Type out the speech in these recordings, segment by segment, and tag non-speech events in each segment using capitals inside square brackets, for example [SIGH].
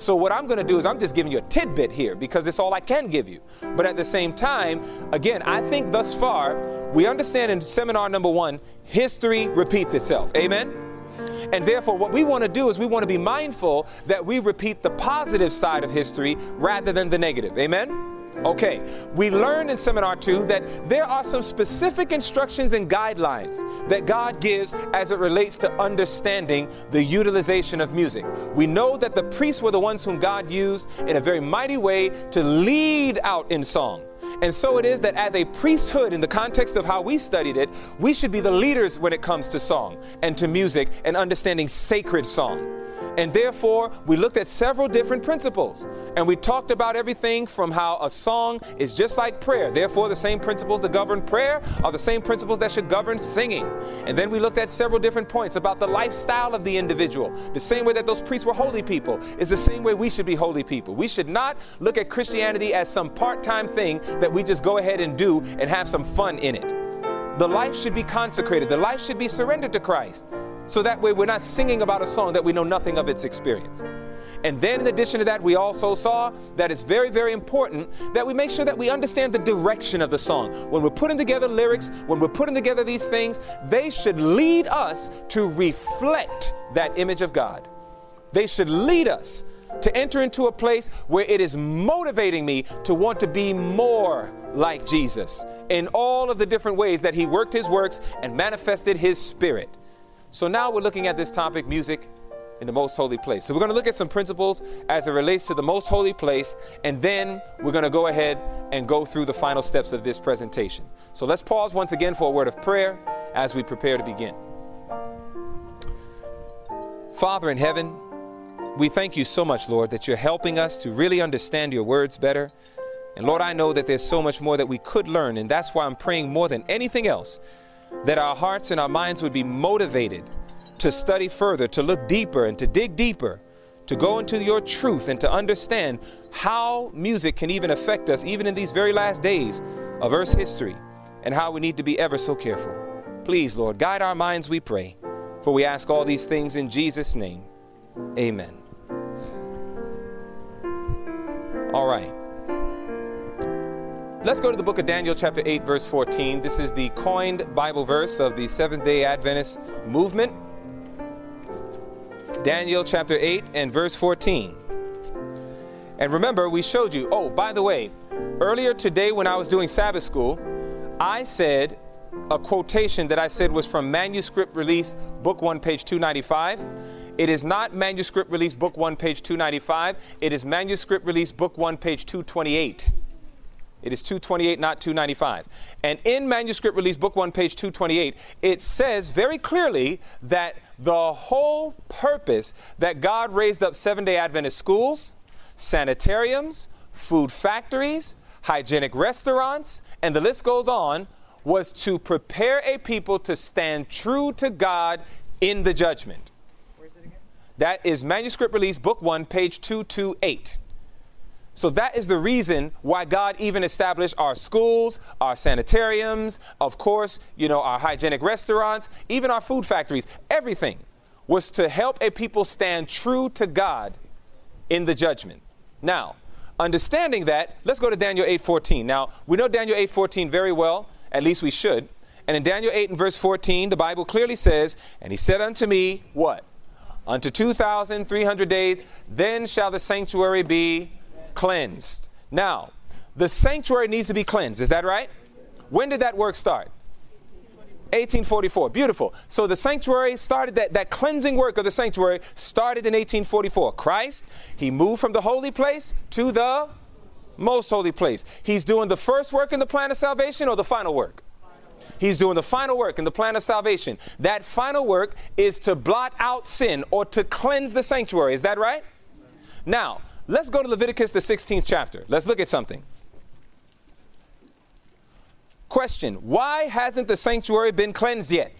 So, what I'm going to do is I'm just giving you a tidbit here because it's all I can give you. But at the same time, again, I think thus far, we understand in seminar number one, history repeats itself. Amen? And therefore, what we want to do is we want to be mindful that we repeat the positive side of history rather than the negative. Amen? Okay, we learned in seminar two that there are some specific instructions and guidelines that God gives as it relates to understanding the utilization of music. We know that the priests were the ones whom God used in a very mighty way to lead out in song. And so it is that as a priesthood, in the context of how we studied it, we should be the leaders when it comes to song and to music and understanding sacred song. And therefore, we looked at several different principles. And we talked about everything from how a song is just like prayer. Therefore, the same principles that govern prayer are the same principles that should govern singing. And then we looked at several different points about the lifestyle of the individual. The same way that those priests were holy people is the same way we should be holy people. We should not look at Christianity as some part time thing that we just go ahead and do and have some fun in it. The life should be consecrated, the life should be surrendered to Christ. So that way we're not singing about a song that we know nothing of its experience. And then in addition to that, we also saw that it's very, very important that we make sure that we understand the direction of the song. When we're putting together lyrics, when we're putting together these things, they should lead us to reflect that image of God. They should lead us to enter into a place where it is motivating me to want to be more like Jesus in all of the different ways that He worked His works and manifested His Spirit. So now we're looking at this topic music in the most holy place. So we're going to look at some principles as it relates to the most holy place, and then we're going to go ahead and go through the final steps of this presentation. So let's pause once again for a word of prayer as we prepare to begin. Father in heaven, we thank you so much, Lord, that you're helping us to really understand your words better. And Lord, I know that there's so much more that we could learn, and that's why I'm praying more than anything else that our hearts and our minds would be motivated to study further, to look deeper, and to dig deeper, to go into your truth and to understand how music can even affect us, even in these very last days of Earth's history, and how we need to be ever so careful. Please, Lord, guide our minds, we pray, for we ask all these things in Jesus' name. Amen. All right. Let's go to the book of Daniel, chapter 8, verse 14. This is the coined Bible verse of the Seventh day Adventist movement. Daniel, chapter 8, and verse 14. And remember, we showed you, oh, by the way, earlier today when I was doing Sabbath school, I said a quotation that I said was from Manuscript Release, Book 1, page 295. It is not Manuscript Release, Book 1, page 295. It is Manuscript Release, Book 1, page 228. It is 228, not 295. And in Manuscript Release, Book 1, page 228, it says very clearly that the whole purpose that God raised up seven day Adventist schools, sanitariums, food factories, hygienic restaurants, and the list goes on, was to prepare a people to stand true to God in the judgment. That is Manuscript Release, Book 1, page 228. So that is the reason why God even established our schools, our sanitariums, of course, you know, our hygienic restaurants, even our food factories. Everything was to help a people stand true to God in the judgment. Now, understanding that, let's go to Daniel 8:14. Now, we know Daniel 8:14 very well, at least we should. And in Daniel 8 and verse 14, the Bible clearly says, "And he said unto me, what? Unto 2,300 days, then shall the sanctuary be cleansed. Now, the sanctuary needs to be cleansed. Is that right? When did that work start? 1844. Beautiful. So the sanctuary started, that, that cleansing work of the sanctuary started in 1844. Christ, he moved from the holy place to the most holy place. He's doing the first work in the plan of salvation or the final work? He's doing the final work in the plan of salvation. That final work is to blot out sin or to cleanse the sanctuary. Is that right? Now, Let's go to Leviticus, the 16th chapter. Let's look at something. Question Why hasn't the sanctuary been cleansed yet?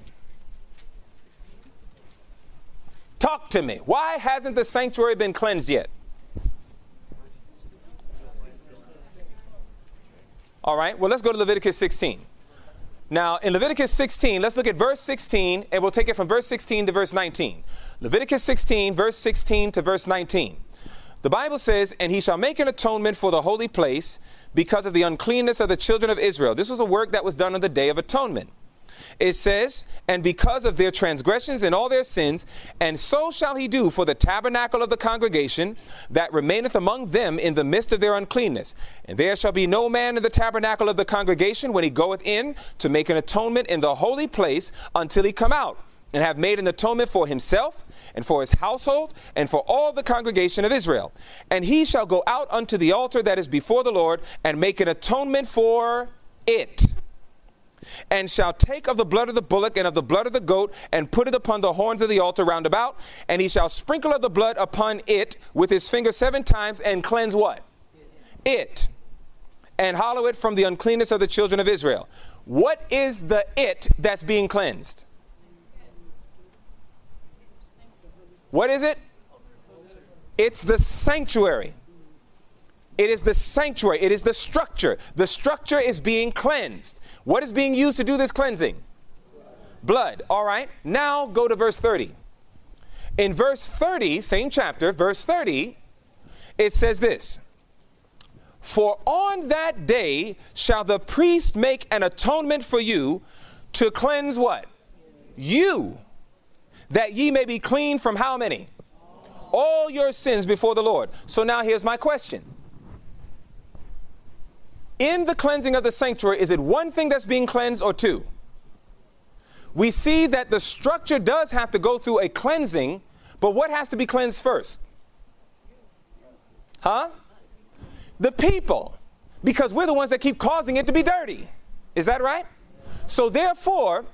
Talk to me. Why hasn't the sanctuary been cleansed yet? All right, well, let's go to Leviticus 16. Now, in Leviticus 16, let's look at verse 16, and we'll take it from verse 16 to verse 19. Leviticus 16, verse 16 to verse 19. The Bible says, And he shall make an atonement for the holy place because of the uncleanness of the children of Israel. This was a work that was done on the Day of Atonement. It says, And because of their transgressions and all their sins, and so shall he do for the tabernacle of the congregation that remaineth among them in the midst of their uncleanness. And there shall be no man in the tabernacle of the congregation when he goeth in to make an atonement in the holy place until he come out and have made an atonement for himself and for his household and for all the congregation of Israel. And he shall go out unto the altar that is before the Lord and make an atonement for it. And shall take of the blood of the bullock and of the blood of the goat and put it upon the horns of the altar round about. And he shall sprinkle of the blood upon it with his finger seven times and cleanse what? It. And hollow it from the uncleanness of the children of Israel. What is the it that's being cleansed? What is it? It's the sanctuary. It is the sanctuary. It is the structure. The structure is being cleansed. What is being used to do this cleansing? Blood. All right. Now go to verse 30. In verse 30, same chapter, verse 30, it says this For on that day shall the priest make an atonement for you to cleanse what? You that ye may be clean from how many? All your sins before the Lord. So now here's my question. In the cleansing of the sanctuary, is it one thing that's being cleansed or two? We see that the structure does have to go through a cleansing, but what has to be cleansed first? Huh? The people. Because we're the ones that keep causing it to be dirty. Is that right? So therefore,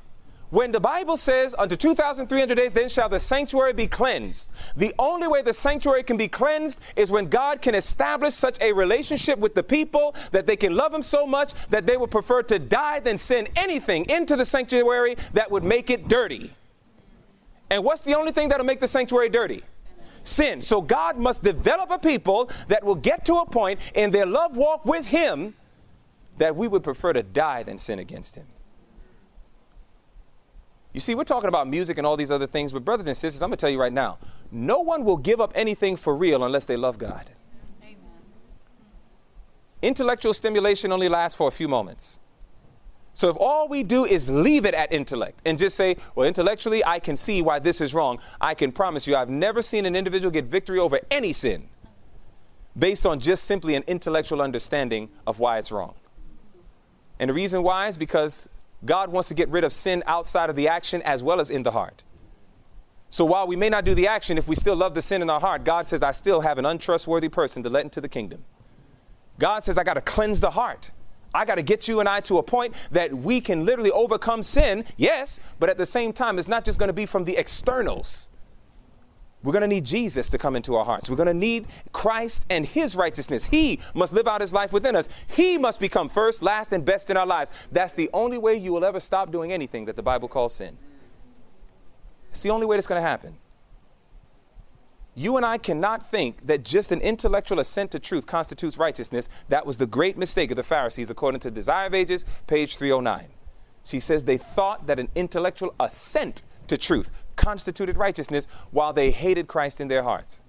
when the Bible says, unto 2,300 days, then shall the sanctuary be cleansed. The only way the sanctuary can be cleansed is when God can establish such a relationship with the people that they can love Him so much that they would prefer to die than send anything into the sanctuary that would make it dirty. And what's the only thing that'll make the sanctuary dirty? Sin. So God must develop a people that will get to a point in their love walk with Him that we would prefer to die than sin against Him. You see, we're talking about music and all these other things, but brothers and sisters, I'm going to tell you right now no one will give up anything for real unless they love God. Amen. Intellectual stimulation only lasts for a few moments. So if all we do is leave it at intellect and just say, well, intellectually, I can see why this is wrong, I can promise you, I've never seen an individual get victory over any sin based on just simply an intellectual understanding of why it's wrong. And the reason why is because God wants to get rid of sin outside of the action as well as in the heart. So while we may not do the action, if we still love the sin in our heart, God says, I still have an untrustworthy person to let into the kingdom. God says, I got to cleanse the heart. I got to get you and I to a point that we can literally overcome sin, yes, but at the same time, it's not just going to be from the externals. We're going to need Jesus to come into our hearts. We're going to need Christ and His righteousness. He must live out His life within us. He must become first, last, and best in our lives. That's the only way you will ever stop doing anything that the Bible calls sin. It's the only way that's going to happen. You and I cannot think that just an intellectual assent to truth constitutes righteousness. That was the great mistake of the Pharisees, according to Desire of Ages, page 309. She says they thought that an intellectual assent to truth constituted righteousness while they hated Christ in their hearts.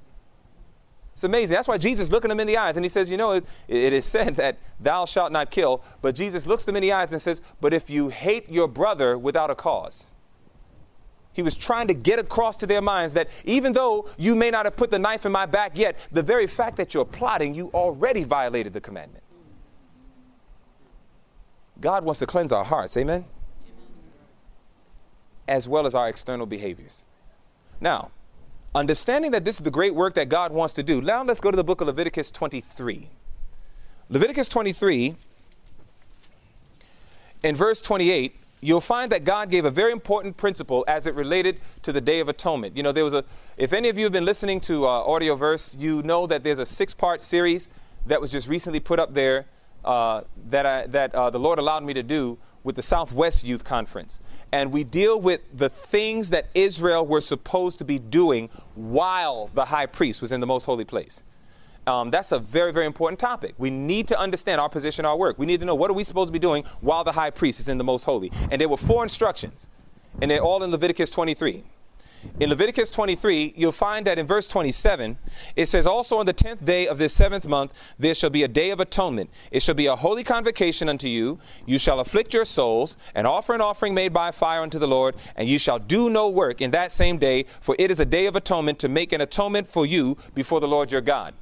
It's amazing. That's why Jesus looking them in the eyes and he says, You know, it, it is said that thou shalt not kill. But Jesus looks them in the eyes and says, But if you hate your brother without a cause, he was trying to get across to their minds that even though you may not have put the knife in my back yet, the very fact that you're plotting, you already violated the commandment. God wants to cleanse our hearts. Amen as well as our external behaviors. Now, understanding that this is the great work that God wants to do, now let's go to the book of Leviticus 23. Leviticus 23, in verse 28, you'll find that God gave a very important principle as it related to the Day of Atonement. You know, there was a, if any of you have been listening to uh, Audioverse, you know that there's a six part series that was just recently put up there uh, that, I, that uh, the Lord allowed me to do with the Southwest Youth Conference. And we deal with the things that Israel were supposed to be doing while the high priest was in the most holy place. Um, that's a very, very important topic. We need to understand our position, our work. We need to know what are we supposed to be doing while the high priest is in the most holy. And there were four instructions, and they're all in Leviticus 23. In Leviticus 23, you'll find that in verse 27, it says, Also on the tenth day of this seventh month, there shall be a day of atonement. It shall be a holy convocation unto you. You shall afflict your souls, and offer an offering made by fire unto the Lord, and you shall do no work in that same day, for it is a day of atonement to make an atonement for you before the Lord your God.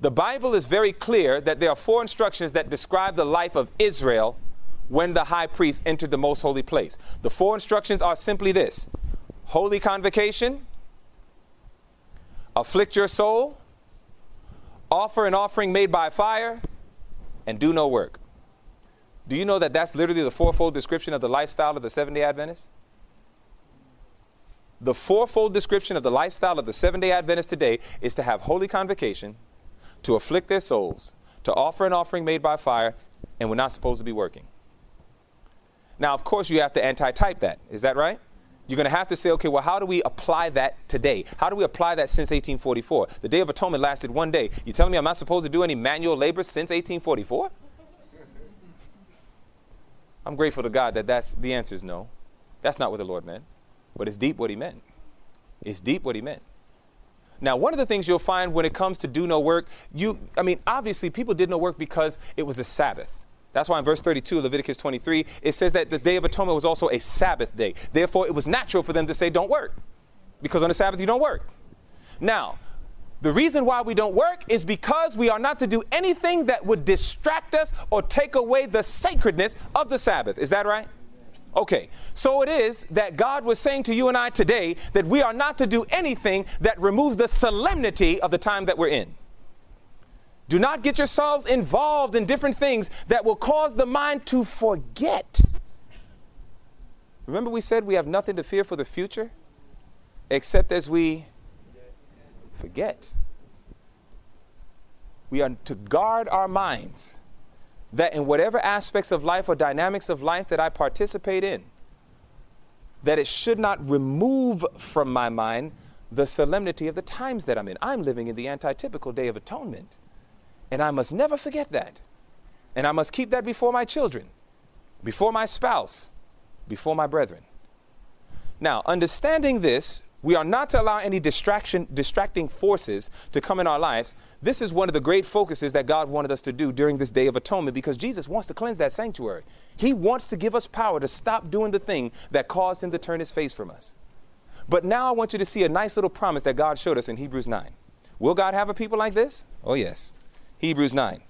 The Bible is very clear that there are four instructions that describe the life of Israel when the high priest entered the most holy place. The four instructions are simply this holy convocation, afflict your soul, offer an offering made by fire, and do no work. Do you know that that's literally the fourfold description of the lifestyle of the seven day Adventist? The fourfold description of the lifestyle of the seven day Adventist today is to have holy convocation, to afflict their souls, to offer an offering made by fire, and we're not supposed to be working. Now, of course, you have to anti type that. Is that right? You're going to have to say, okay, well, how do we apply that today? How do we apply that since 1844? The Day of Atonement lasted one day. You telling me I'm not supposed to do any manual labor since 1844? I'm grateful to God that that's the answer is no. That's not what the Lord meant. But it's deep what he meant. It's deep what he meant. Now, one of the things you'll find when it comes to do no work, you, I mean, obviously people did no work because it was a Sabbath. That's why in verse 32 Leviticus 23, it says that the Day of Atonement was also a Sabbath day. Therefore, it was natural for them to say, don't work. Because on the Sabbath, you don't work. Now, the reason why we don't work is because we are not to do anything that would distract us or take away the sacredness of the Sabbath. Is that right? Okay, so it is that God was saying to you and I today that we are not to do anything that removes the solemnity of the time that we're in. Do not get yourselves involved in different things that will cause the mind to forget. Remember, we said we have nothing to fear for the future except as we forget. We are to guard our minds that in whatever aspects of life or dynamics of life that I participate in, that it should not remove from my mind the solemnity of the times that I'm in. I'm living in the antitypical day of atonement. And I must never forget that. And I must keep that before my children, before my spouse, before my brethren. Now, understanding this, we are not to allow any distraction, distracting forces to come in our lives. This is one of the great focuses that God wanted us to do during this day of atonement because Jesus wants to cleanse that sanctuary. He wants to give us power to stop doing the thing that caused him to turn his face from us. But now I want you to see a nice little promise that God showed us in Hebrews 9. Will God have a people like this? Oh, yes. Hebrews 9.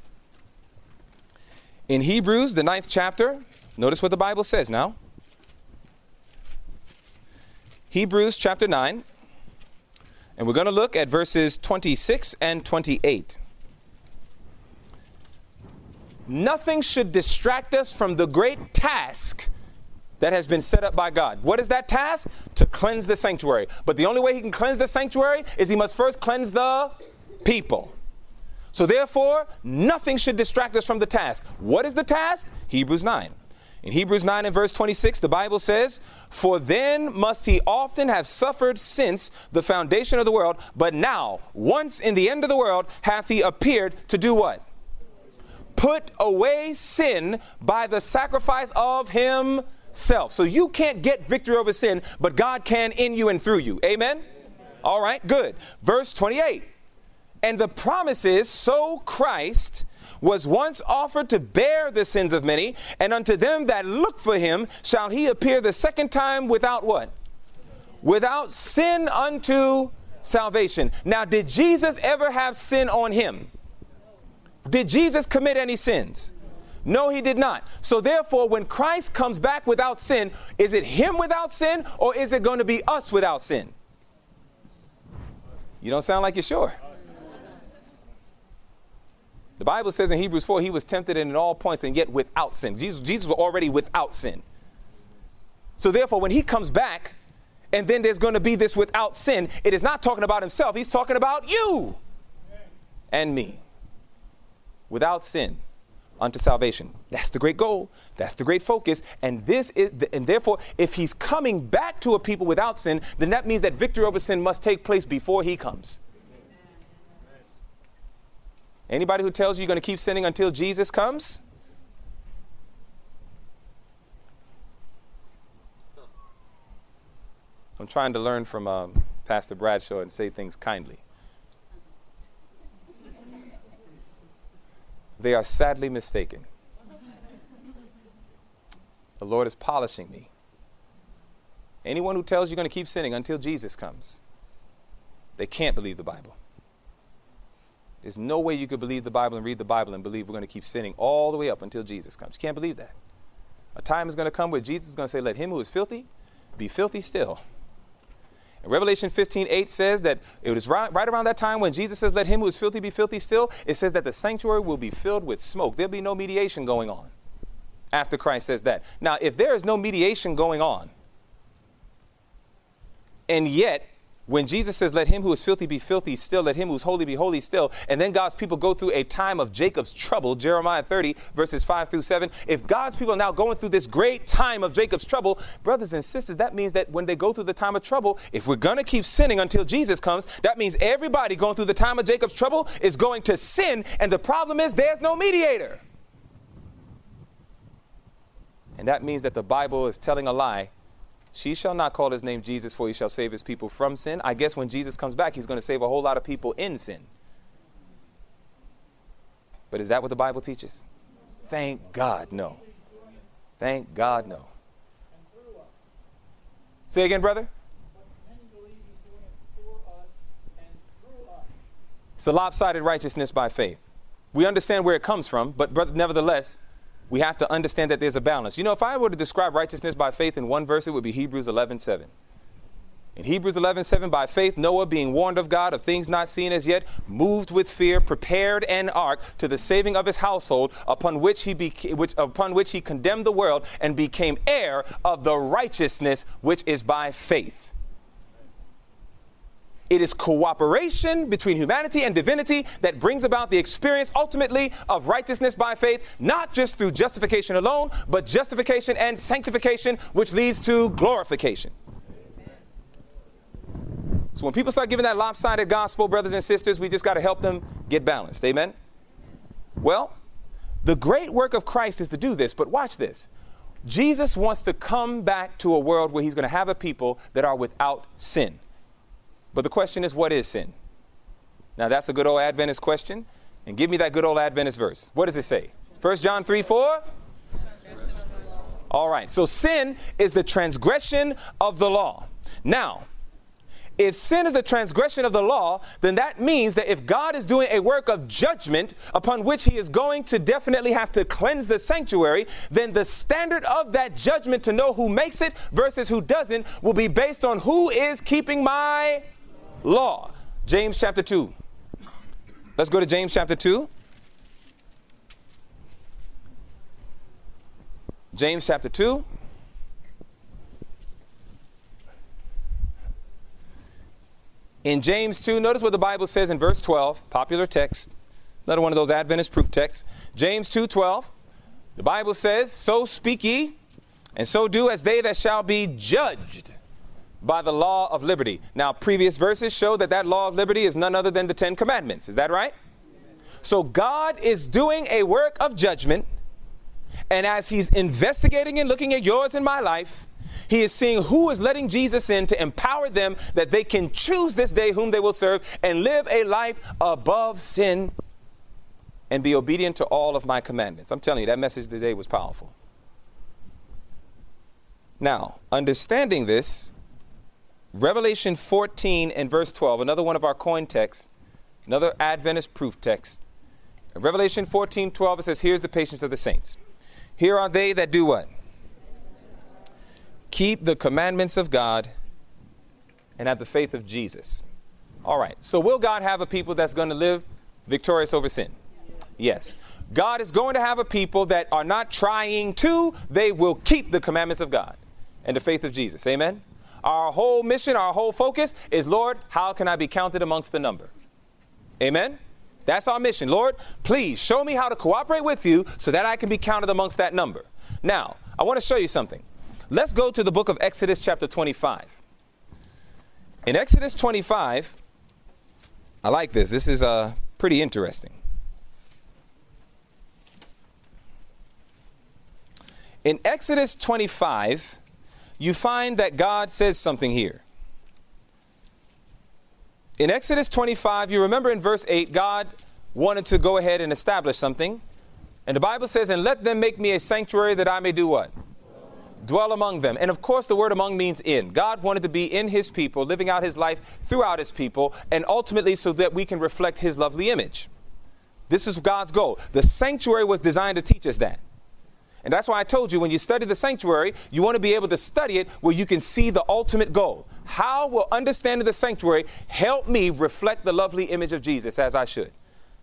In Hebrews, the ninth chapter, notice what the Bible says now. Hebrews chapter 9, and we're going to look at verses 26 and 28. Nothing should distract us from the great task that has been set up by God. What is that task? To cleanse the sanctuary. But the only way He can cleanse the sanctuary is He must first cleanse the people. So therefore, nothing should distract us from the task. What is the task? Hebrews 9. In Hebrews 9 and verse 26, the Bible says, For then must he often have suffered since the foundation of the world, but now, once in the end of the world, hath he appeared to do what? Put away sin by the sacrifice of himself. So you can't get victory over sin, but God can in you and through you. Amen? All right, good. Verse 28. And the promise is so Christ was once offered to bear the sins of many, and unto them that look for him shall he appear the second time without what? Without sin unto salvation. Now, did Jesus ever have sin on him? Did Jesus commit any sins? No, he did not. So, therefore, when Christ comes back without sin, is it him without sin or is it going to be us without sin? You don't sound like you're sure. The Bible says in Hebrews 4, he was tempted in all points and yet without sin. Jesus, Jesus was already without sin. So therefore, when he comes back, and then there's going to be this without sin, it is not talking about himself. He's talking about you and me. Without sin unto salvation. That's the great goal. That's the great focus. And this is the, and therefore if he's coming back to a people without sin, then that means that victory over sin must take place before he comes. Anybody who tells you you're going to keep sinning until Jesus comes? I'm trying to learn from um, Pastor Bradshaw and say things kindly. They are sadly mistaken. The Lord is polishing me. Anyone who tells you you're going to keep sinning until Jesus comes, they can't believe the Bible. There's no way you could believe the Bible and read the Bible and believe we're going to keep sinning all the way up until Jesus comes. You can't believe that. A time is going to come where Jesus is going to say, Let him who is filthy be filthy still. And Revelation 15, 8 says that it was right, right around that time when Jesus says, Let him who is filthy be filthy still. It says that the sanctuary will be filled with smoke. There'll be no mediation going on after Christ says that. Now, if there is no mediation going on, and yet when Jesus says, Let him who is filthy be filthy still, let him who is holy be holy still, and then God's people go through a time of Jacob's trouble, Jeremiah 30, verses 5 through 7. If God's people are now going through this great time of Jacob's trouble, brothers and sisters, that means that when they go through the time of trouble, if we're going to keep sinning until Jesus comes, that means everybody going through the time of Jacob's trouble is going to sin, and the problem is there's no mediator. And that means that the Bible is telling a lie she shall not call his name Jesus, for he shall save his people from sin. I guess when Jesus comes back, he's going to save a whole lot of people in sin. But is that what the Bible teaches? Thank God, no. Thank God, no. Say again, brother. It's a lopsided righteousness by faith. We understand where it comes from, but brother, nevertheless, we have to understand that there's a balance. You know, if I were to describe righteousness by faith in one verse, it would be Hebrews 11 7. In Hebrews 11 7, by faith, Noah, being warned of God of things not seen as yet, moved with fear, prepared an ark to the saving of his household, upon which he, beca- which, upon which he condemned the world and became heir of the righteousness which is by faith. It is cooperation between humanity and divinity that brings about the experience ultimately of righteousness by faith, not just through justification alone, but justification and sanctification, which leads to glorification. So when people start giving that lopsided gospel, brothers and sisters, we just got to help them get balanced. Amen? Well, the great work of Christ is to do this, but watch this. Jesus wants to come back to a world where he's going to have a people that are without sin. But the question is, what is sin? Now, that's a good old Adventist question. And give me that good old Adventist verse. What does it say? 1 John 3 4? All right, so sin is the transgression of the law. Now, if sin is a transgression of the law, then that means that if God is doing a work of judgment upon which he is going to definitely have to cleanse the sanctuary, then the standard of that judgment to know who makes it versus who doesn't will be based on who is keeping my law. James chapter 2. Let's go to James chapter 2. James chapter 2. In James 2, notice what the Bible says in verse 12, popular text, another one of those Adventist proof texts. James 2:12. The Bible says, "So speak ye, and so do as they that shall be judged by the law of liberty. Now, previous verses show that that law of liberty is none other than the Ten Commandments. Is that right? So, God is doing a work of judgment, and as He's investigating and looking at yours and my life, He is seeing who is letting Jesus in to empower them that they can choose this day whom they will serve and live a life above sin and be obedient to all of my commandments. I'm telling you, that message today was powerful. Now, understanding this, Revelation 14 and verse 12, another one of our coin texts, another Adventist proof text. Revelation 14, 12, it says, Here's the patience of the saints. Here are they that do what? Keep the commandments of God and have the faith of Jesus. All right, so will God have a people that's going to live victorious over sin? Yes. God is going to have a people that are not trying to, they will keep the commandments of God and the faith of Jesus. Amen? Our whole mission, our whole focus is, Lord, how can I be counted amongst the number? Amen? That's our mission. Lord, please show me how to cooperate with you so that I can be counted amongst that number. Now, I want to show you something. Let's go to the book of Exodus, chapter 25. In Exodus 25, I like this. This is uh, pretty interesting. In Exodus 25, you find that God says something here. In Exodus 25, you remember in verse 8, God wanted to go ahead and establish something. And the Bible says, And let them make me a sanctuary that I may do what? Dwell among them. And of course, the word among means in. God wanted to be in his people, living out his life throughout his people, and ultimately so that we can reflect his lovely image. This is God's goal. The sanctuary was designed to teach us that. And that's why I told you when you study the sanctuary, you want to be able to study it where you can see the ultimate goal. How will understanding the sanctuary help me reflect the lovely image of Jesus as I should?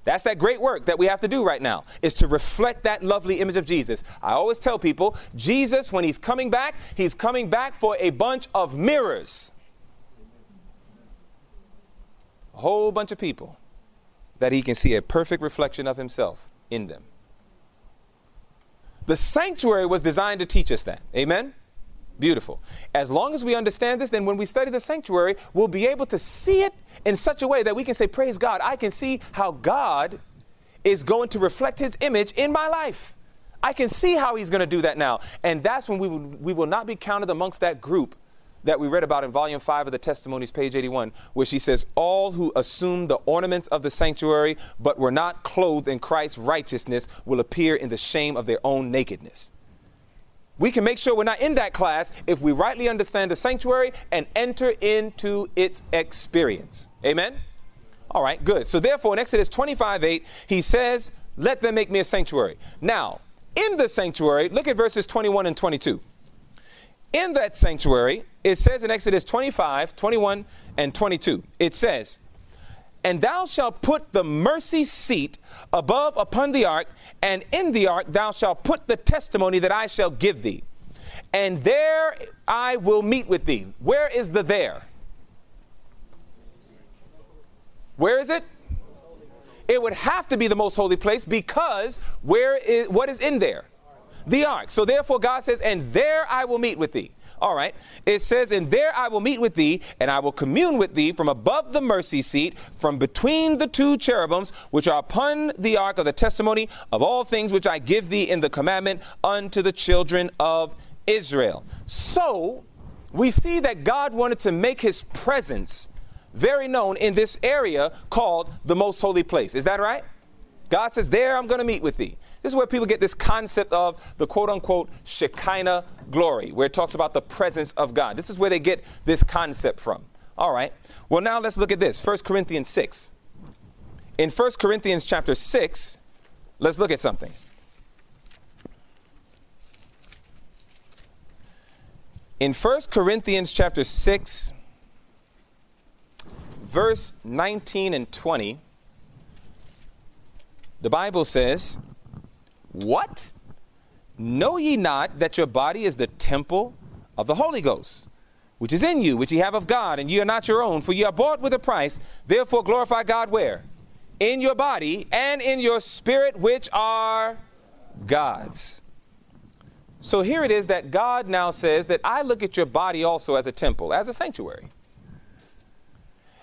That's that great work that we have to do right now, is to reflect that lovely image of Jesus. I always tell people, Jesus, when he's coming back, he's coming back for a bunch of mirrors. A whole bunch of people that he can see a perfect reflection of himself in them. The sanctuary was designed to teach us that. Amen? Beautiful. As long as we understand this, then when we study the sanctuary, we'll be able to see it in such a way that we can say, Praise God, I can see how God is going to reflect his image in my life. I can see how he's going to do that now. And that's when we will, we will not be counted amongst that group that we read about in volume 5 of the testimonies page 81 where she says all who assume the ornaments of the sanctuary but were not clothed in christ's righteousness will appear in the shame of their own nakedness. We can make sure we're not in that class if we rightly understand the sanctuary and enter into its experience. Amen? All right good. So therefore in exodus 25 8 he says let them make me a sanctuary. Now in the sanctuary look at verses 21 and 22 in that sanctuary, it says in Exodus 25, 21, and 22, it says, And thou shalt put the mercy seat above upon the ark, and in the ark thou shalt put the testimony that I shall give thee. And there I will meet with thee. Where is the there? Where is it? It would have to be the most holy place because where is what is in there? The ark. So therefore, God says, And there I will meet with thee. All right. It says, And there I will meet with thee, and I will commune with thee from above the mercy seat, from between the two cherubims, which are upon the ark of the testimony of all things which I give thee in the commandment unto the children of Israel. So we see that God wanted to make his presence very known in this area called the most holy place. Is that right? God says, There I'm going to meet with thee. This is where people get this concept of the quote unquote Shekinah glory, where it talks about the presence of God. This is where they get this concept from. All right. Well, now let's look at this 1 Corinthians 6. In 1 Corinthians chapter 6, let's look at something. In 1 Corinthians chapter 6, verse 19 and 20, the Bible says, what? Know ye not that your body is the temple of the Holy Ghost, which is in you, which ye have of God, and ye are not your own, for ye are bought with a price. Therefore glorify God where? In your body and in your spirit, which are God's. So here it is that God now says that I look at your body also as a temple, as a sanctuary.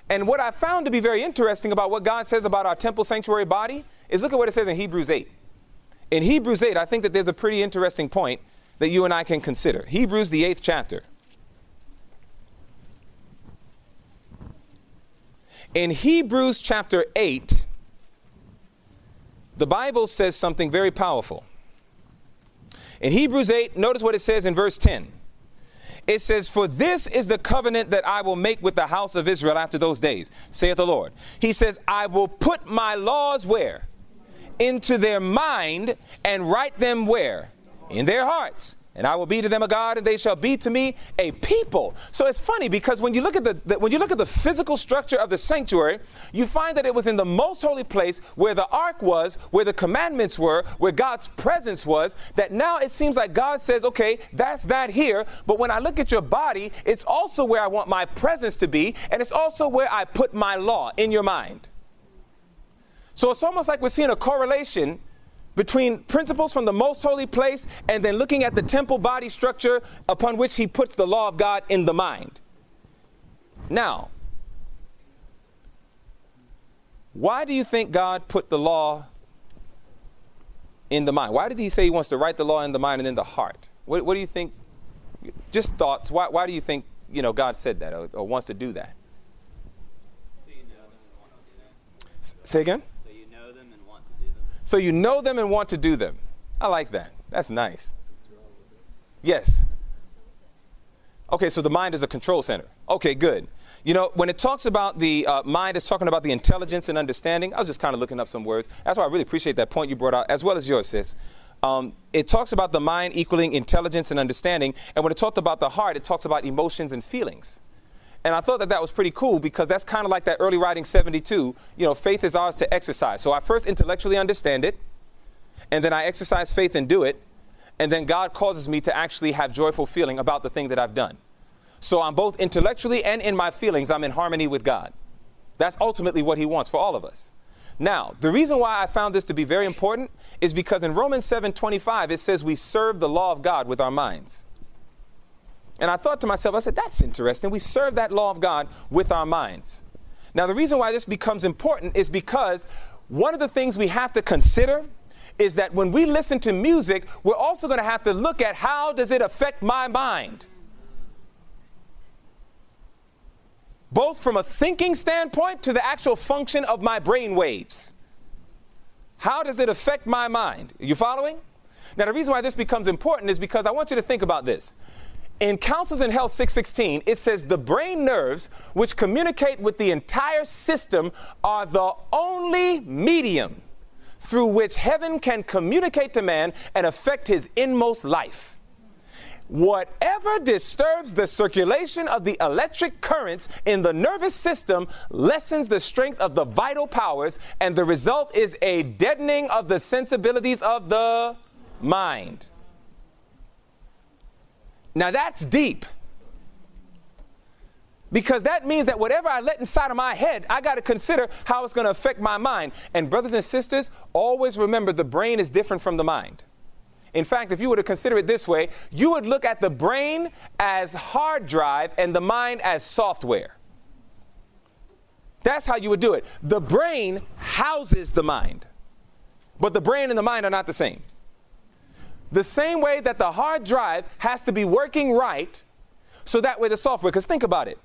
And what I found to be very interesting about what God says about our temple sanctuary body is look at what it says in Hebrews 8. In Hebrews 8, I think that there's a pretty interesting point that you and I can consider. Hebrews, the eighth chapter. In Hebrews chapter 8, the Bible says something very powerful. In Hebrews 8, notice what it says in verse 10. It says, For this is the covenant that I will make with the house of Israel after those days, saith the Lord. He says, I will put my laws where? Into their mind and write them where? In their hearts. And I will be to them a God, and they shall be to me a people. So it's funny because when you look at the, the, when you look at the physical structure of the sanctuary, you find that it was in the most holy place where the ark was, where the commandments were, where God's presence was. That now it seems like God says, okay, that's that here. But when I look at your body, it's also where I want my presence to be, and it's also where I put my law in your mind. So it's almost like we're seeing a correlation between principles from the most holy place and then looking at the temple body structure upon which he puts the law of God in the mind. Now, why do you think God put the law in the mind? Why did he say he wants to write the law in the mind and in the heart? What, what do you think? Just thoughts. Why, why do you think you know God said that or, or wants to do that? say again? So you know them and want to do them. So you know them and want to do them. I like that. That's nice. Yes. Okay, so the mind is a control center. Okay, good. You know, when it talks about the uh, mind, it's talking about the intelligence and understanding. I was just kind of looking up some words. That's why I really appreciate that point you brought out, as well as yours, sis. Um, it talks about the mind equaling intelligence and understanding. And when it talked about the heart, it talks about emotions and feelings. And I thought that that was pretty cool because that's kind of like that early writing 72. You know, faith is ours to exercise. So I first intellectually understand it, and then I exercise faith and do it. And then God causes me to actually have joyful feeling about the thing that I've done. So I'm both intellectually and in my feelings, I'm in harmony with God. That's ultimately what He wants for all of us. Now, the reason why I found this to be very important is because in Romans 7:25 it says we serve the law of God with our minds. And I thought to myself, I said, that's interesting. We serve that law of God with our minds. Now, the reason why this becomes important is because one of the things we have to consider is that when we listen to music, we're also going to have to look at how does it affect my mind? both from a thinking standpoint to the actual function of my brain waves. How does it affect my mind? Are you following? Now, the reason why this becomes important is because I want you to think about this. In Counsels in Health 616, it says the brain nerves, which communicate with the entire system, are the only medium through which heaven can communicate to man and affect his inmost life. Whatever disturbs the circulation of the electric currents in the nervous system lessens the strength of the vital powers, and the result is a deadening of the sensibilities of the mind. Now that's deep. Because that means that whatever I let inside of my head, I got to consider how it's going to affect my mind. And, brothers and sisters, always remember the brain is different from the mind. In fact, if you were to consider it this way, you would look at the brain as hard drive and the mind as software. That's how you would do it. The brain houses the mind, but the brain and the mind are not the same. The same way that the hard drive has to be working right so that way the software, because think about it.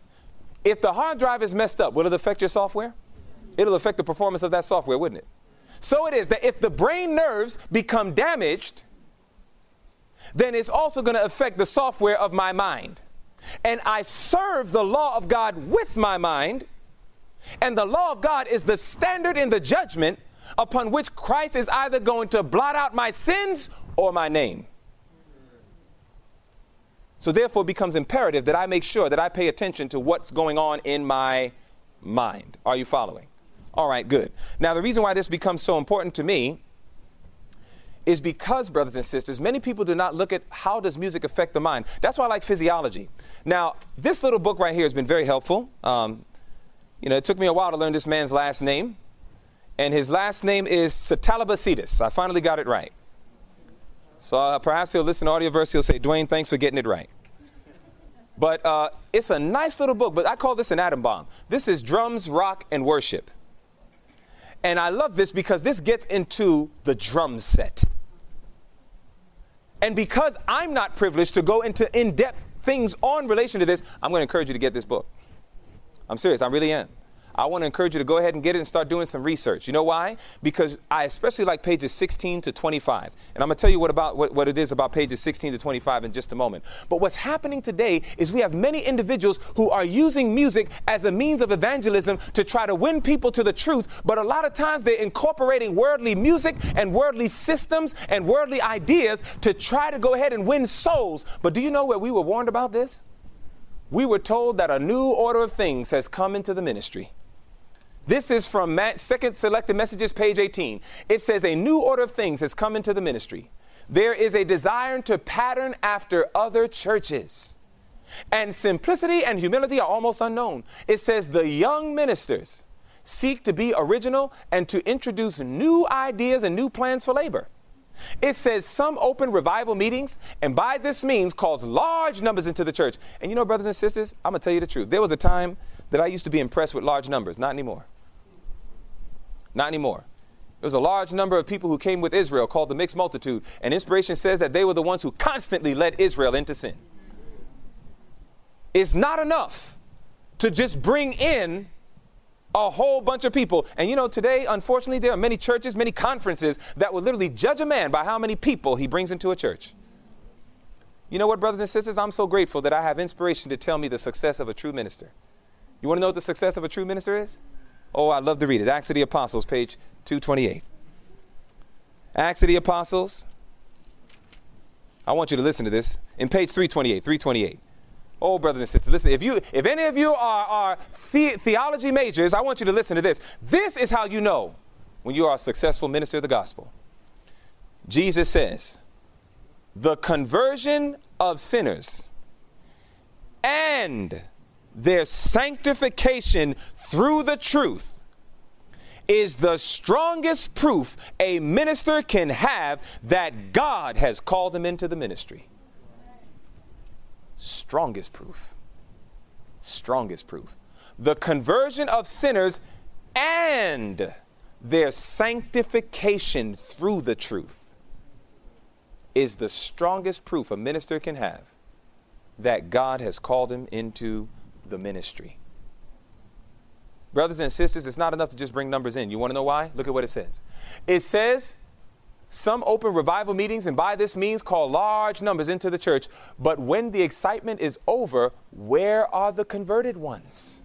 If the hard drive is messed up, will it affect your software? It'll affect the performance of that software, wouldn't it? So it is that if the brain nerves become damaged, then it's also going to affect the software of my mind. And I serve the law of God with my mind, and the law of God is the standard in the judgment upon which Christ is either going to blot out my sins or my name. So, therefore, it becomes imperative that I make sure that I pay attention to what's going on in my mind. Are you following? All right, good. Now, the reason why this becomes so important to me is because, brothers and sisters, many people do not look at how does music affect the mind. That's why I like physiology. Now, this little book right here has been very helpful. Um, you know, it took me a while to learn this man's last name, and his last name is Tsatalbasidis. I finally got it right. So uh, perhaps he'll listen to AudioVerse. He'll say, Dwayne, thanks for getting it right. But uh, it's a nice little book, but I call this an atom bomb. This is drums, rock, and worship. And I love this because this gets into the drum set. And because I'm not privileged to go into in depth things on relation to this, I'm going to encourage you to get this book. I'm serious, I really am. I want to encourage you to go ahead and get it and start doing some research. You know why? Because I especially like pages 16 to 25. And I'm going to tell you what about what, what it is about pages 16 to 25 in just a moment. But what's happening today is we have many individuals who are using music as a means of evangelism to try to win people to the truth, but a lot of times they're incorporating worldly music and worldly systems and worldly ideas to try to go ahead and win souls. But do you know where we were warned about this? We were told that a new order of things has come into the ministry. This is from Matt's Second Selected Messages, page 18. It says, A new order of things has come into the ministry. There is a desire to pattern after other churches. And simplicity and humility are almost unknown. It says, The young ministers seek to be original and to introduce new ideas and new plans for labor. It says some open revival meetings, and by this means calls large numbers into the church. And you know, brothers and sisters, I'm gonna tell you the truth. There was a time that I used to be impressed with large numbers, not anymore. Not anymore. There was a large number of people who came with Israel called the mixed multitude, and inspiration says that they were the ones who constantly led Israel into sin. It's not enough to just bring in A whole bunch of people. And you know, today, unfortunately, there are many churches, many conferences that will literally judge a man by how many people he brings into a church. You know what, brothers and sisters? I'm so grateful that I have inspiration to tell me the success of a true minister. You want to know what the success of a true minister is? Oh, I love to read it. Acts of the Apostles, page 228. Acts of the Apostles. I want you to listen to this. In page 328, 328. Oh, brothers and sisters, listen. If you, if any of you are, are the, theology majors, I want you to listen to this. This is how you know when you are a successful minister of the gospel. Jesus says, the conversion of sinners and their sanctification through the truth is the strongest proof a minister can have that God has called him into the ministry. Strongest proof. Strongest proof. The conversion of sinners and their sanctification through the truth is the strongest proof a minister can have that God has called him into the ministry. Brothers and sisters, it's not enough to just bring numbers in. You want to know why? Look at what it says. It says, some open revival meetings, and by this means call large numbers into the church. But when the excitement is over, where are the converted ones?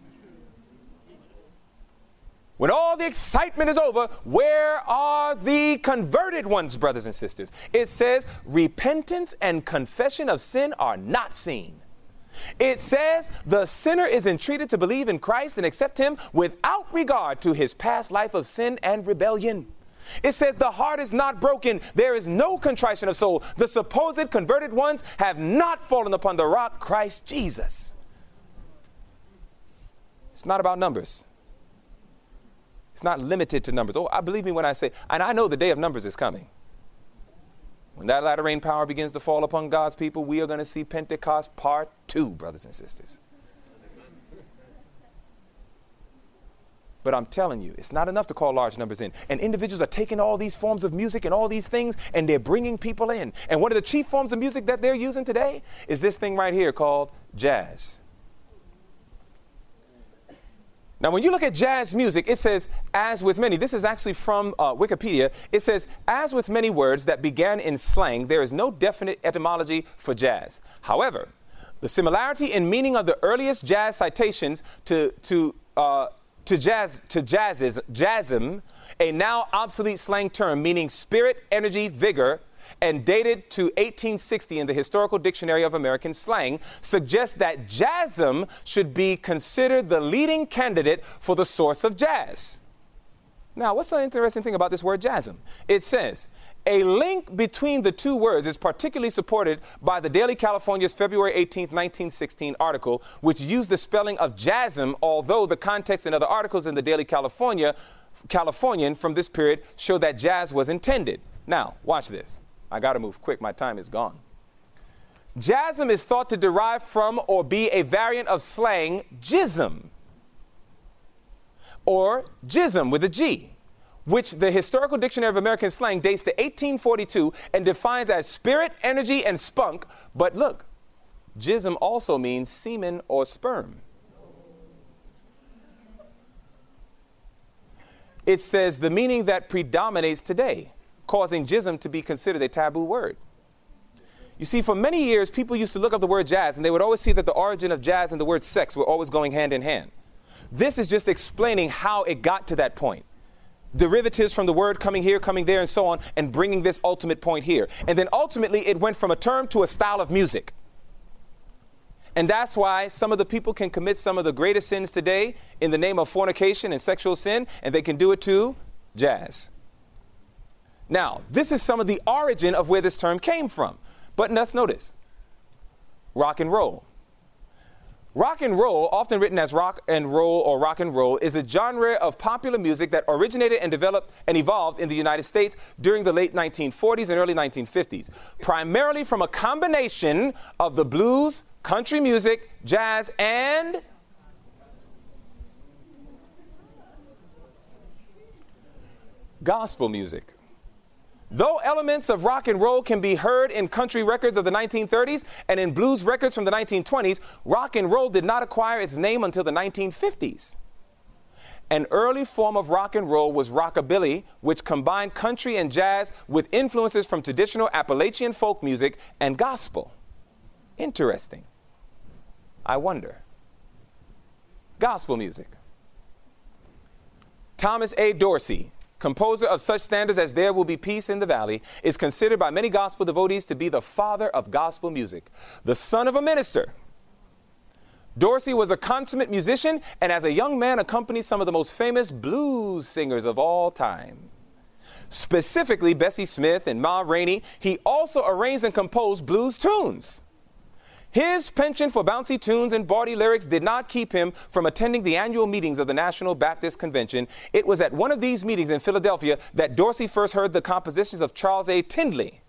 When all the excitement is over, where are the converted ones, brothers and sisters? It says, repentance and confession of sin are not seen. It says the sinner is entreated to believe in Christ and accept Him without regard to his past life of sin and rebellion. It said the heart is not broken. There is no contrition of soul. The supposed converted ones have not fallen upon the rock, Christ Jesus. It's not about numbers. It's not limited to numbers. Oh, I believe me when I say, and I know the day of numbers is coming. When that latter rain power begins to fall upon God's people, we are going to see Pentecost part two, brothers and sisters. But I'm telling you, it's not enough to call large numbers in. And individuals are taking all these forms of music and all these things, and they're bringing people in. And one of the chief forms of music that they're using today is this thing right here called jazz. Now, when you look at jazz music, it says, as with many, this is actually from uh, Wikipedia. It says, as with many words that began in slang, there is no definite etymology for jazz. However, the similarity in meaning of the earliest jazz citations to, to, uh, to jazz, to jazzes, jazzim, a now obsolete slang term meaning spirit, energy, vigor, and dated to 1860 in the Historical Dictionary of American Slang, suggests that jazzum should be considered the leading candidate for the source of jazz. Now, what's the interesting thing about this word jazzum? It says, a link between the two words is particularly supported by the Daily California's February 18, 1916 article, which used the spelling of jazzum, although the context in other articles in the Daily California, Californian from this period show that jazz was intended. Now, watch this. I got to move quick, my time is gone. Jazzum is thought to derive from or be a variant of slang jism or gism with a G, which the Historical Dictionary of American Slang dates to 1842 and defines as spirit, energy, and spunk. But look, jism also means semen or sperm. It says the meaning that predominates today causing jism to be considered a taboo word. You see, for many years, people used to look up the word jazz and they would always see that the origin of jazz and the word sex were always going hand in hand. This is just explaining how it got to that point. Derivatives from the word coming here, coming there, and so on, and bringing this ultimate point here. And then ultimately, it went from a term to a style of music. And that's why some of the people can commit some of the greatest sins today in the name of fornication and sexual sin, and they can do it to jazz. Now, this is some of the origin of where this term came from. But let's notice rock and roll. Rock and roll, often written as rock and roll or rock and roll, is a genre of popular music that originated and developed and evolved in the United States during the late 1940s and early 1950s, primarily from a combination of the blues, country music, jazz, and gospel music. Though elements of rock and roll can be heard in country records of the 1930s and in blues records from the 1920s, rock and roll did not acquire its name until the 1950s. An early form of rock and roll was rockabilly, which combined country and jazz with influences from traditional Appalachian folk music and gospel. Interesting. I wonder. Gospel music. Thomas A. Dorsey, composer of such standards as There Will Be Peace in the Valley, is considered by many gospel devotees to be the father of gospel music, the son of a minister. Dorsey was a consummate musician and as a young man accompanied some of the most famous blues singers of all time. Specifically, Bessie Smith and Ma Rainey, he also arranged and composed blues tunes. His penchant for bouncy tunes and bawdy lyrics did not keep him from attending the annual meetings of the National Baptist Convention. It was at one of these meetings in Philadelphia that Dorsey first heard the compositions of Charles A. Tindley.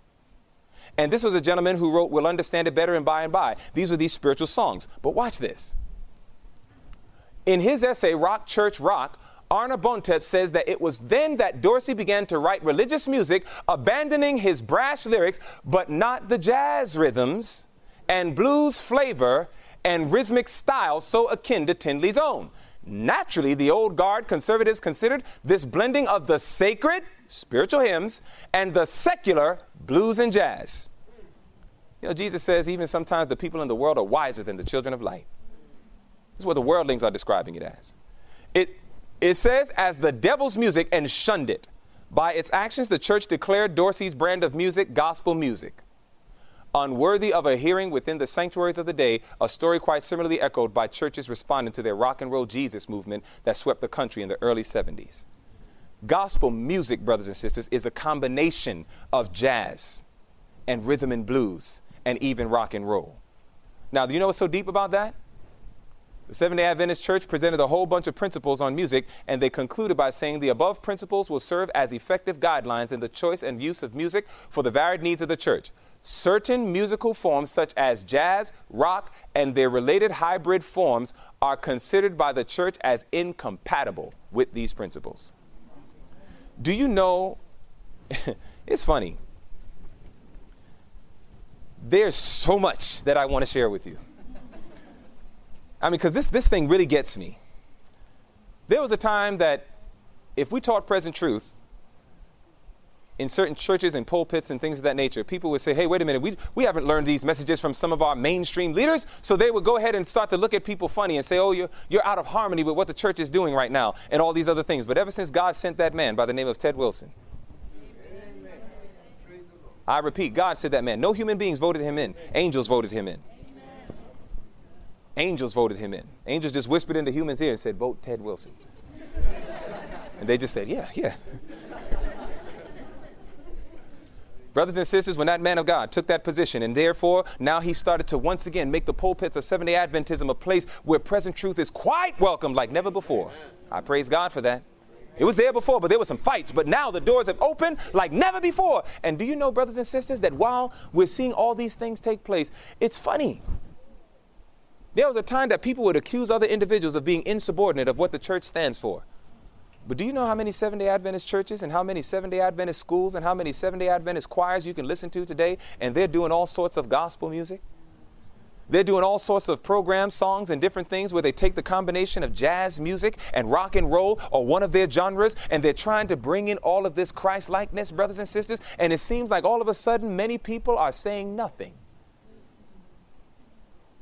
And this was a gentleman who wrote We'll Understand It Better and By and By. These were these spiritual songs. But watch this. In his essay, Rock Church Rock, Arna Bontemps says that it was then that Dorsey began to write religious music, abandoning his brash lyrics, but not the jazz rhythms and blues flavor and rhythmic style so akin to Tindley's own. Naturally, the old guard conservatives considered this blending of the sacred, spiritual hymns, and the secular, blues and jazz. You know, Jesus says even sometimes the people in the world are wiser than the children of light. This is what the worldlings are describing it as. It, it says, as the devil's music and shunned it. By its actions, the church declared Dorsey's brand of music gospel music unworthy of a hearing within the sanctuaries of the day, a story quite similarly echoed by churches responding to their rock and roll Jesus movement that swept the country in the early 70s. Gospel music, brothers and sisters, is a combination of jazz and rhythm and blues and even rock and roll. Now, do you know what's so deep about that? The Seventh day Adventist Church presented a whole bunch of principles on music, and they concluded by saying the above principles will serve as effective guidelines in the choice and use of music for the varied needs of the church certain musical forms such as jazz, rock, and their related hybrid forms are considered by the church as incompatible with these principles. Do you know? [LAUGHS] it's funny. There's so much that I want to share with you. I mean, because this, this thing really gets me. There was a time that if we taught present truth, in certain churches and pulpits and things of that nature, people would say, hey, wait a minute, we, we haven't learned these messages from some of our mainstream leaders. So they would go ahead and start to look at people funny and say, oh, you're, you're out of harmony with what the church is doing right now and all these other things. But ever since God sent that man by the name of Ted Wilson, I repeat, God said that man. No human beings voted him in, angels voted him in. Angels voted him in. Angels just whispered into humans' ear and said, vote Ted Wilson. and they just said, yeah, yeah. Brothers and sisters, when that man of God took that position, and therefore now he started to once again make the pulpits of Seventh day Adventism a place where present truth is quite welcome like never before. I praise God for that. It was there before, but there were some fights. But now the doors have opened like never before. And do you know, brothers and sisters, that while we're seeing all these things take place, it's funny. There was a time that people would accuse other individuals of being insubordinate of what the church stands for. But do you know how many Seventh day Adventist churches and how many Seventh day Adventist schools and how many Seventh day Adventist choirs you can listen to today? And they're doing all sorts of gospel music. They're doing all sorts of programs, songs, and different things where they take the combination of jazz music and rock and roll or one of their genres and they're trying to bring in all of this Christ likeness, brothers and sisters. And it seems like all of a sudden many people are saying nothing.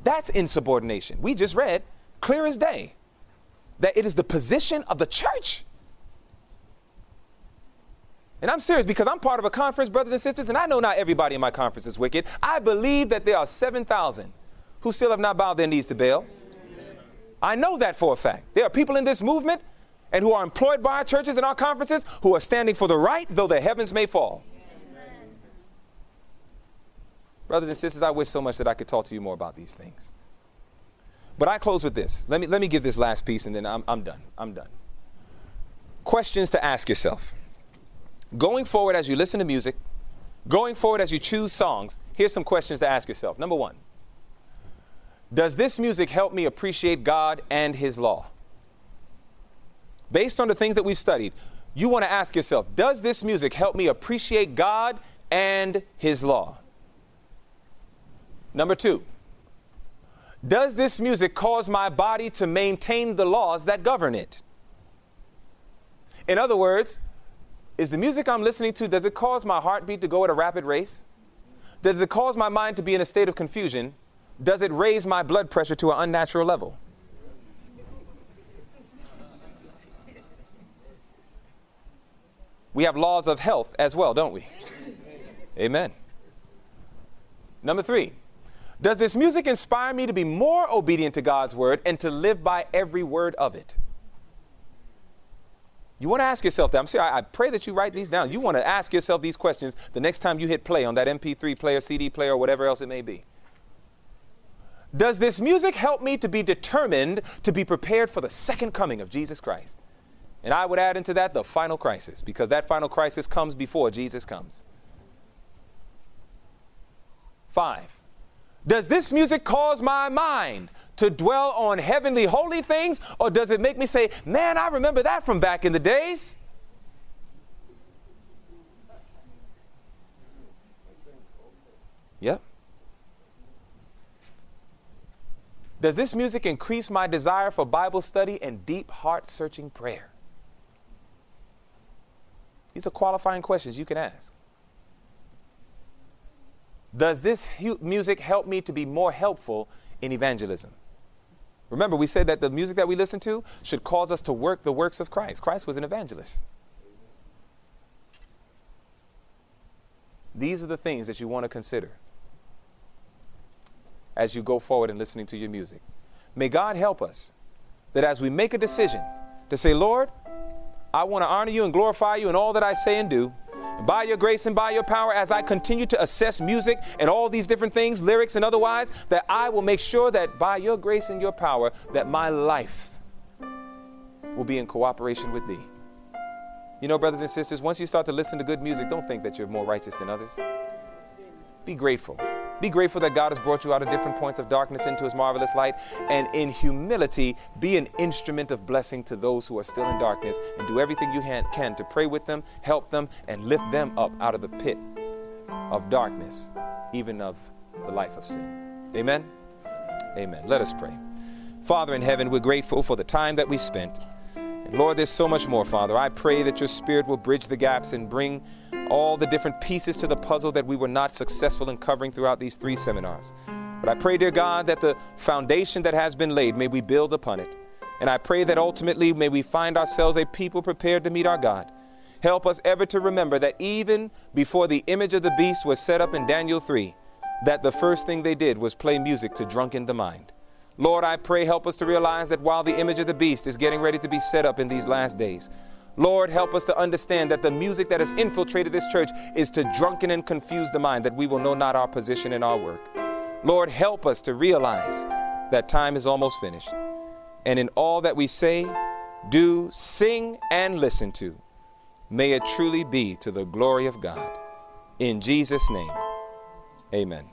That's insubordination. We just read, clear as day, that it is the position of the church and I'm serious because I'm part of a conference, brothers and sisters, and I know not everybody in my conference is wicked. I believe that there are 7,000 who still have not bowed their knees to Baal. I know that for a fact. There are people in this movement and who are employed by our churches and our conferences who are standing for the right, though the heavens may fall. Brothers and sisters, I wish so much that I could talk to you more about these things. But I close with this. Let me, let me give this last piece and then I'm, I'm done. I'm done. Questions to ask yourself going forward as you listen to music, going forward as you choose songs, here's some questions to ask yourself. Number one, does this music help me appreciate God and His law? Based on the things that we've studied, you want to ask yourself, does this music help me appreciate God and His law? Number two, does this music cause my body to maintain the laws that govern it? In other words, is the music I'm listening to, does it cause my heartbeat to go at a rapid race? Does it cause my mind to be in a state of confusion? Does it raise my blood pressure to an unnatural level? We have laws of health as well, don't we? Amen. Number three, does this music inspire me to be more obedient to God's word and to live by every word of it? You want to ask yourself that. I'm saying, I, I pray that you write these down. You want to ask yourself these questions the next time you hit play on that MP3 player, CD player, or whatever else it may be. Does this music help me to be determined to be prepared for the second coming of Jesus Christ? And I would add into that the final crisis, because that final crisis comes before Jesus comes. Five, does this music cause my mind to dwell on heavenly holy things, or does it make me say, man, I remember that from back in the days? Yep. Does this music increase my desire for Bible study and deep heart searching prayer? These are qualifying questions you can ask. Does this music help me to be more helpful in evangelism? Remember, we said that the music that we listen to should cause us to work the works of Christ. Christ was an evangelist. These are the things that you want to consider as you go forward in listening to your music. May God help us that as we make a decision to say, Lord, I want to honor you and glorify you in all that I say and do. By your grace and by your power, as I continue to assess music and all these different things, lyrics and otherwise, that I will make sure that by your grace and your power, that my life will be in cooperation with thee. You know, brothers and sisters, once you start to listen to good music, don't think that you're more righteous than others. Be grateful. Be grateful that God has brought you out of different points of darkness into his marvelous light. And in humility, be an instrument of blessing to those who are still in darkness and do everything you can to pray with them, help them, and lift them up out of the pit of darkness, even of the life of sin. Amen? Amen. Let us pray. Father in heaven, we're grateful for the time that we spent. And Lord, there's so much more, Father. I pray that your Spirit will bridge the gaps and bring all the different pieces to the puzzle that we were not successful in covering throughout these three seminars. But I pray, dear God, that the foundation that has been laid, may we build upon it. And I pray that ultimately may we find ourselves a people prepared to meet our God. Help us ever to remember that even before the image of the beast was set up in Daniel 3, that the first thing they did was play music to drunken the mind. Lord, I pray, help us to realize that while the image of the beast is getting ready to be set up in these last days, Lord, help us to understand that the music that has infiltrated this church is to drunken and confuse the mind, that we will know not our position in our work. Lord, help us to realize that time is almost finished. And in all that we say, do, sing, and listen to, may it truly be to the glory of God. In Jesus' name, amen.